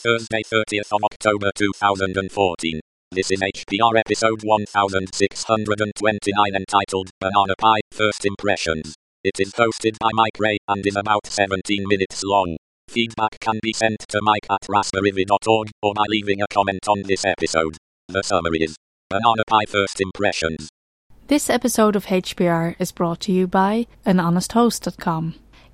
Thursday 30th of October 2014. This is HPR episode 1629 entitled Banana Pi First Impressions. It is hosted by Mike Ray and is about 17 minutes long. Feedback can be sent to mike at raspberry.org or by leaving a comment on this episode. The summary is Banana Pi First Impressions. This episode of HPR is brought to you by anhonesthost.com.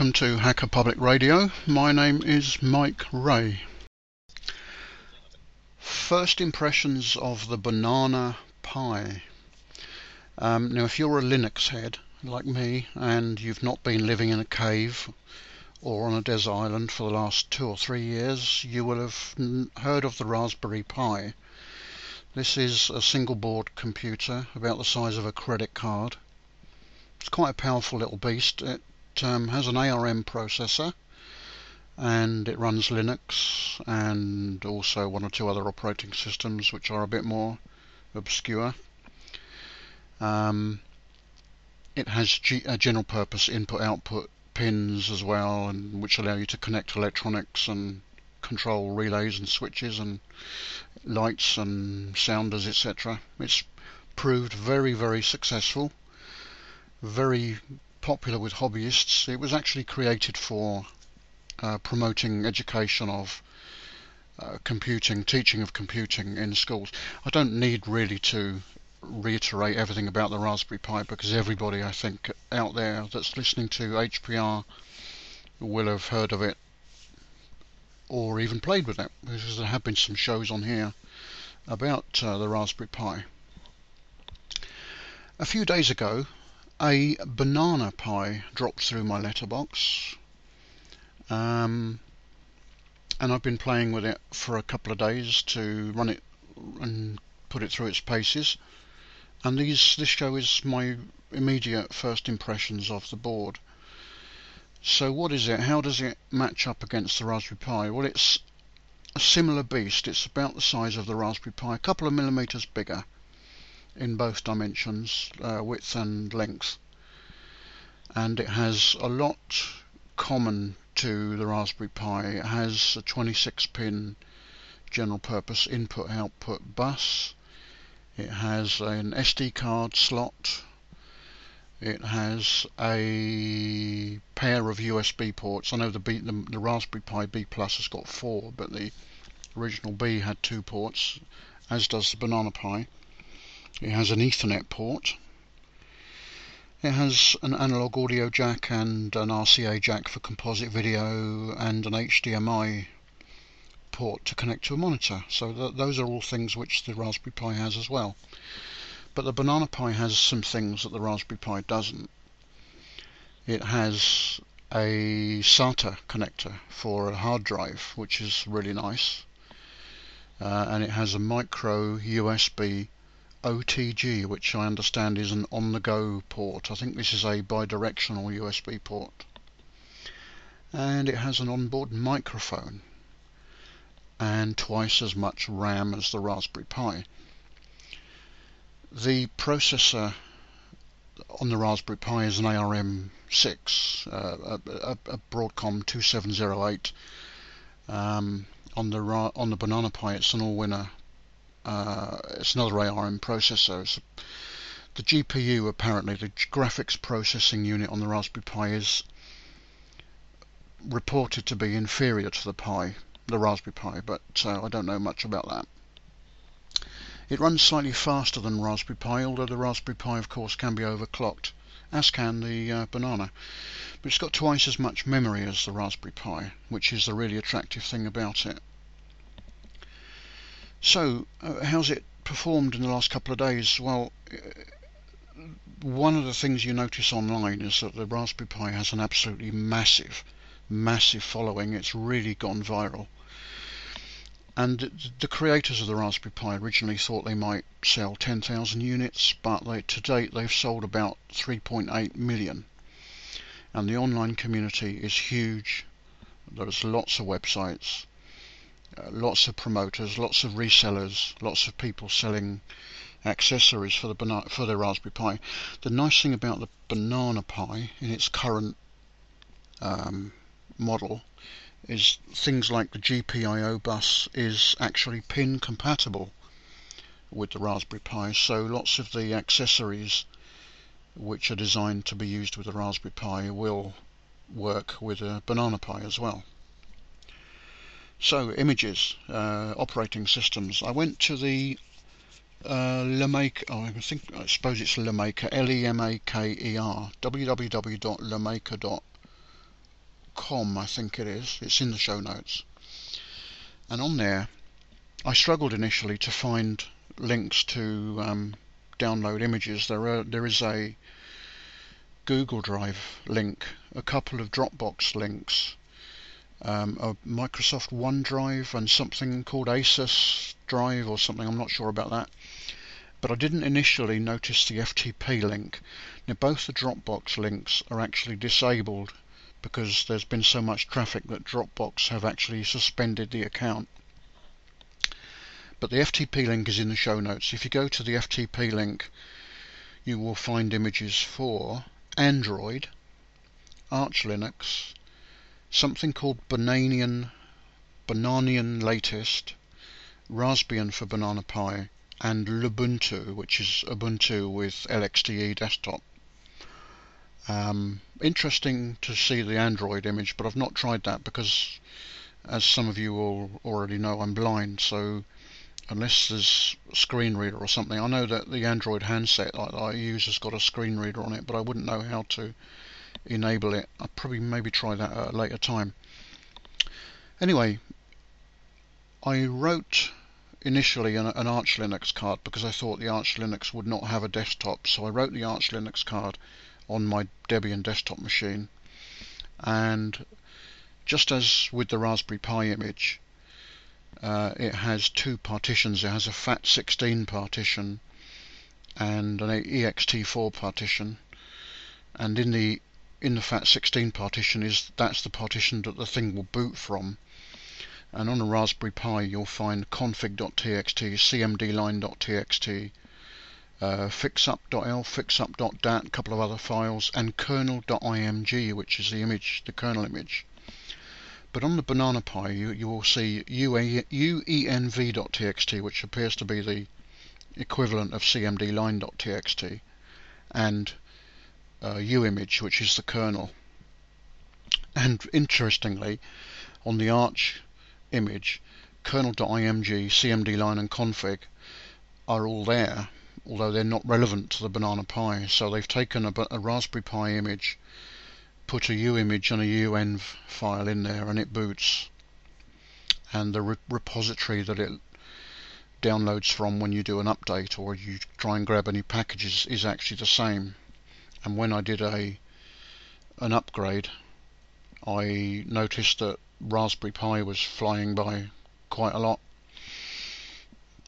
welcome to Hacker Public Radio. My name is Mike Ray. First impressions of the banana Pi. Um, now, if you're a Linux head like me and you've not been living in a cave or on a desert island for the last two or three years, you will have heard of the Raspberry Pi. This is a single board computer about the size of a credit card. It's quite a powerful little beast. It um, has an ARM processor and it runs Linux and also one or two other operating systems which are a bit more obscure. Um, it has G- general purpose input output pins as well and which allow you to connect electronics and control relays and switches and lights and sounders etc. It's proved very very successful very popular with hobbyists. It was actually created for uh, promoting education of uh, computing, teaching of computing in schools. I don't need really to reiterate everything about the Raspberry Pi because everybody I think out there that's listening to HPR will have heard of it or even played with it because there have been some shows on here about uh, the Raspberry Pi. A few days ago a banana Pi dropped through my letterbox. Um, and I've been playing with it for a couple of days to run it and put it through its paces. And these this show is my immediate first impressions of the board. So what is it? How does it match up against the Raspberry Pi? Well, it's a similar beast. It's about the size of the Raspberry Pi, a couple of millimeters bigger in both dimensions, uh, width and length. And it has a lot common to the Raspberry Pi. It has a 26 pin general purpose input output bus. It has an SD card slot. It has a pair of USB ports. I know the, B, the, the Raspberry Pi B Plus has got four, but the original B had two ports, as does the Banana Pi. It has an Ethernet port. It has an analog audio jack and an RCA jack for composite video and an HDMI port to connect to a monitor. So th those are all things which the Raspberry Pi has as well. But the Banana Pi has some things that the Raspberry Pi doesn't. It has a SATA connector for a hard drive, which is really nice. Uh, and it has a micro USB OTG, which I understand is an on-the-go port. I think this is a bidirectional USB port. And it has an onboard microphone and twice as much RAM as the Raspberry Pi. The processor on the Raspberry Pi is an ARM6, uh, a, a, Broadcom 2708. Um, on the on the Banana Pi, it's an Allwinner uh, it's another ARM processor. It's the GPU apparently, the graphics processing unit on the Raspberry Pi is reported to be inferior to the Pi, the Raspberry Pi, but uh, I don't know much about that. It runs slightly faster than Raspberry Pi, although the Raspberry Pi, of course, can be overclocked, as can the uh, Banana. But it's got twice as much memory as the Raspberry Pi, which is the really attractive thing about it. So, uh, how's it performed in the last couple of days? Well, one of the things you notice online is that the Raspberry Pi has an absolutely massive, massive following. It's really gone viral. And the creators of the Raspberry Pi originally thought they might sell 10,000 units, but they, to date they've sold about 3.8 million. And the online community is huge. There's lots of websites, uh, lots of promoters, lots of resellers, lots of people selling accessories for the banana, for the Raspberry Pi. The nice thing about the Banana Pi in its current um, model is things like the GPIO bus is actually pin compatible with the Raspberry Pi so lots of the accessories which are designed to be used with the Raspberry Pi will work with a Banana Pi as well. So images, uh, operating systems. I went to the uh, Lemaker, oh, I think I suppose it's Lemaker, L-E-M-A-K-E-R, www.lemaker.com I think it is. It's in the show notes. And on there, I struggled initially to find links to um, download images. There are there is a Google Drive link, a couple of Dropbox links, um, a Microsoft OneDrive, and something called Asus Drive or something. I'm not sure about that. But I didn't initially notice the FTP link. Now both the Dropbox links are actually disabled because there's been so much traffic that Dropbox have actually suspended the account. But the FTP link is in the show notes. If you go to the FTP link, you will find images for Android, Arch Linux, something called Bananian, Bananian Latest, Raspbian for Banana Pi, and Lubuntu, which is Ubuntu with LXDE desktop. Um, interesting to see the Android image, but I've not tried that because, as some of you all already know, I'm blind. So unless there's a screen reader or something, I know that the Android handset that I use has got a screen reader on it, but I wouldn't know how to enable it. I'll probably maybe try that at a later time. Anyway, I wrote initially an, an, Arch Linux card because I thought the Arch Linux would not have a desktop. So I wrote the Arch Linux card on my Debian desktop machine and just as with the Raspberry Pi image uh, it has two partitions it has a FAT16 partition and an ext4 partition and in the in the FAT16 partition is that's the partition that the thing will boot from and on a Raspberry Pi you'll find config.txt, cmdline.txt, uh, fixup.l, fixup.dat, a couple of other files, and kernel.img, which is the image, the kernel image. But on the Banana Pi, you, you will see uenv.txt, which appears to be the equivalent of cmdline.txt, and uh, uimage, which is the kernel. And interestingly, on the Arch image, kernel.img, cmdline, and config are all there, although they're not relevant to the Banana Pi. So they've taken a, a Raspberry Pi image, put a U-image and a unv file in there, and it boots. And the re repository that it downloads from when you do an update or you try and grab any packages is actually the same. And when I did a an upgrade, I noticed that Raspberry Pi was flying by quite a lot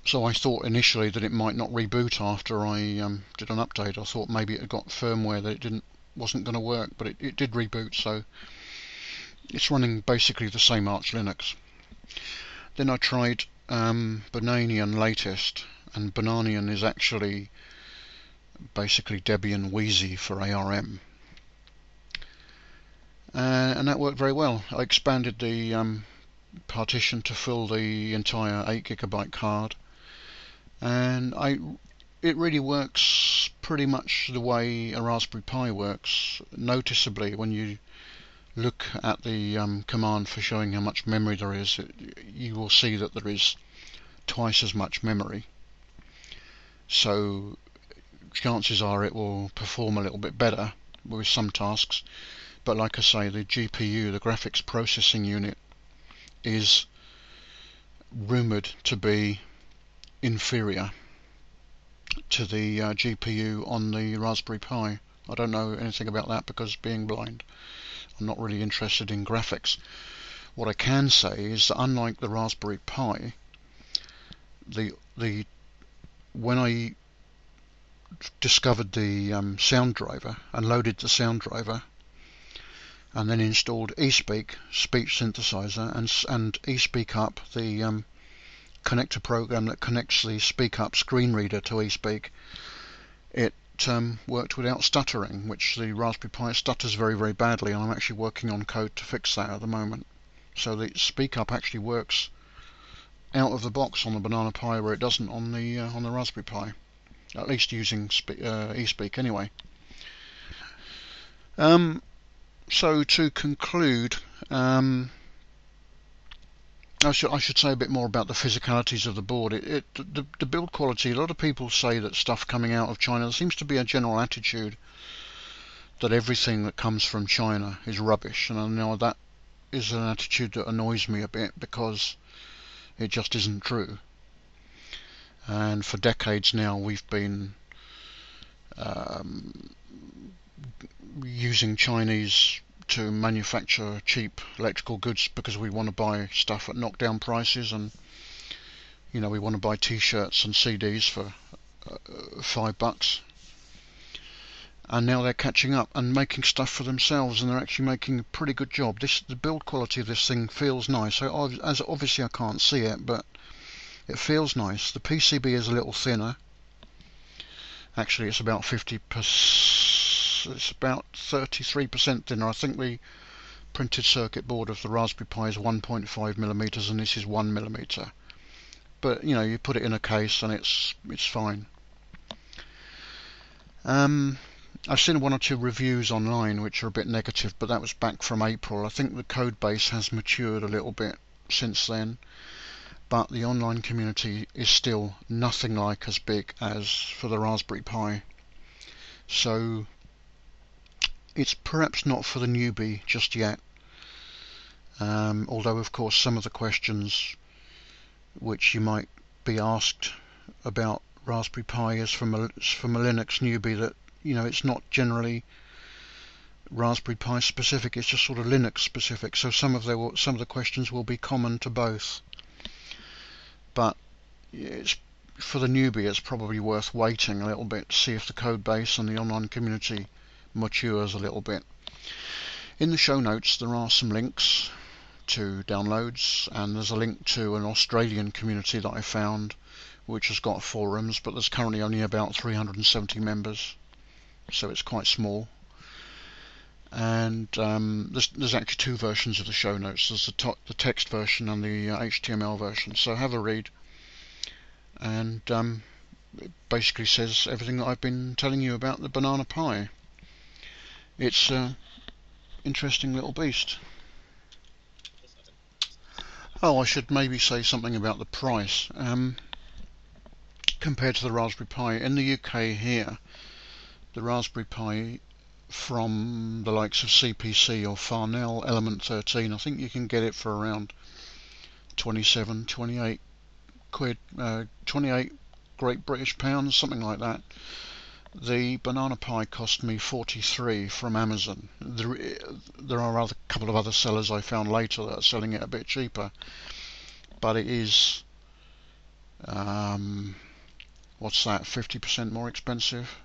so I thought initially that it might not reboot after I um, did an update. I thought maybe it had got firmware that it didn't wasn't going to work, but it, it did reboot. So it's running basically the same Arch Linux. Then I tried um, Bananian latest, and Bananian is actually basically Debian Wheezy for ARM. Uh, and that worked very well. I expanded the um, partition to fill the entire 8 gigabyte card and I it really works pretty much the way a Raspberry Pi works noticeably when you look at the um, command for showing how much memory there is it, you will see that there is twice as much memory So chances are it will perform a little bit better with some tasks. But like I say, the GPU, the graphics processing unit, is rumored to be inferior to the uh, GPU on the Raspberry Pi. I don't know anything about that because being blind, I'm not really interested in graphics. What I can say is that unlike the Raspberry Pi, the the when I discovered the um, sound driver and loaded the sound driver and then installed eSpeak speech synthesizer and and espeakup the um, connector program that connects the Speak Up screen reader to eSpeak. It um, worked without stuttering, which the Raspberry Pi stutters very very badly, and I'm actually working on code to fix that at the moment. So the Speak Up actually works out of the box on the Banana Pi where it doesn't on the uh, on the Raspberry Pi, at least using uh, eSpeak anyway. Um, so to conclude, um, I should I should say a bit more about the physicalities of the board. It, it the, the build quality. A lot of people say that stuff coming out of China. There seems to be a general attitude that everything that comes from China is rubbish, and I know that is an attitude that annoys me a bit because it just isn't true. And for decades now, we've been um, using Chinese to manufacture cheap electrical goods because we want to buy stuff at knockdown prices and you know we want to buy t-shirts and CDs for uh, five bucks. And now they're catching up and making stuff for themselves and they're actually making a pretty good job. This the build quality of this thing feels nice. So as obviously I can't see it but it feels nice the PCB is a little thinner actually it's about 50 percent it's about 33% thinner. I think the printed circuit board of the Raspberry Pi is 1.5 millimeters, and this is one millimeter. But you know, you put it in a case and it's it's fine. Um, I've seen one or two reviews online which are a bit negative, but that was back from April. I think the code base has matured a little bit since then, but the online community is still nothing like as big as for the Raspberry Pi. So it's perhaps not for the newbie just yet. Um, although, of course, some of the questions which you might be asked about Raspberry Pi is from a, from a Linux newbie that, you know, it's not generally Raspberry Pi specific, it's just sort of Linux specific. So some of the, some of the questions will be common to both. But it's for the newbie, it's probably worth waiting a little bit to see if the code base and the online community matures a little bit. In the show notes, there are some links to downloads, and there's a link to an Australian community that I found, which has got forums, but there's currently only about 370 members, so it's quite small. And um, there's, there's actually two versions of the show notes. There's the, the text version and the uh, HTML version. So have a read, and um, it basically says everything that I've been telling you about the banana Pi. It's an interesting little beast. Oh, I should maybe say something about the price. Um, compared to the Raspberry Pi, in the UK here, the Raspberry Pi from the likes of CPC or Farnell Element 13, I think you can get it for around 27, 28 quid, uh, 28 Great British pounds, something like that. The banana Pi cost me 43 from Amazon. There, there are a couple of other sellers I found later that are selling it a bit cheaper, but it is um, what's that? 50% more expensive?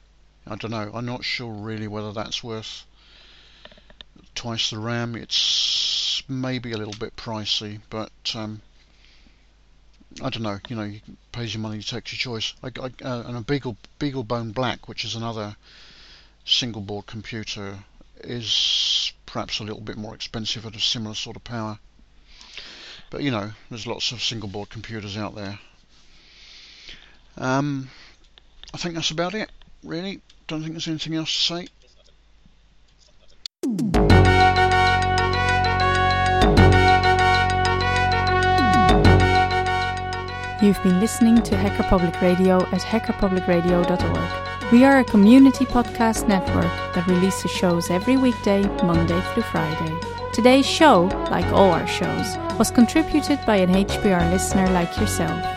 I don't know. I'm not sure really whether that's worth twice the RAM. It's maybe a little bit pricey, but um, I don't know. You know, you pays your money, takes your choice. I, I, uh, and a Beagle BeagleBone Black, which is another single board computer, is perhaps a little bit more expensive at a similar sort of power. But you know, there's lots of single board computers out there. Um, I think that's about it. Really, don't think there's anything else to say. You've been listening to Hacker Public Radio at hackerpublicradio.org. We are a community podcast network that releases shows every weekday, Monday through Friday. Today's show, like all our shows, was contributed by an HPR listener like yourself.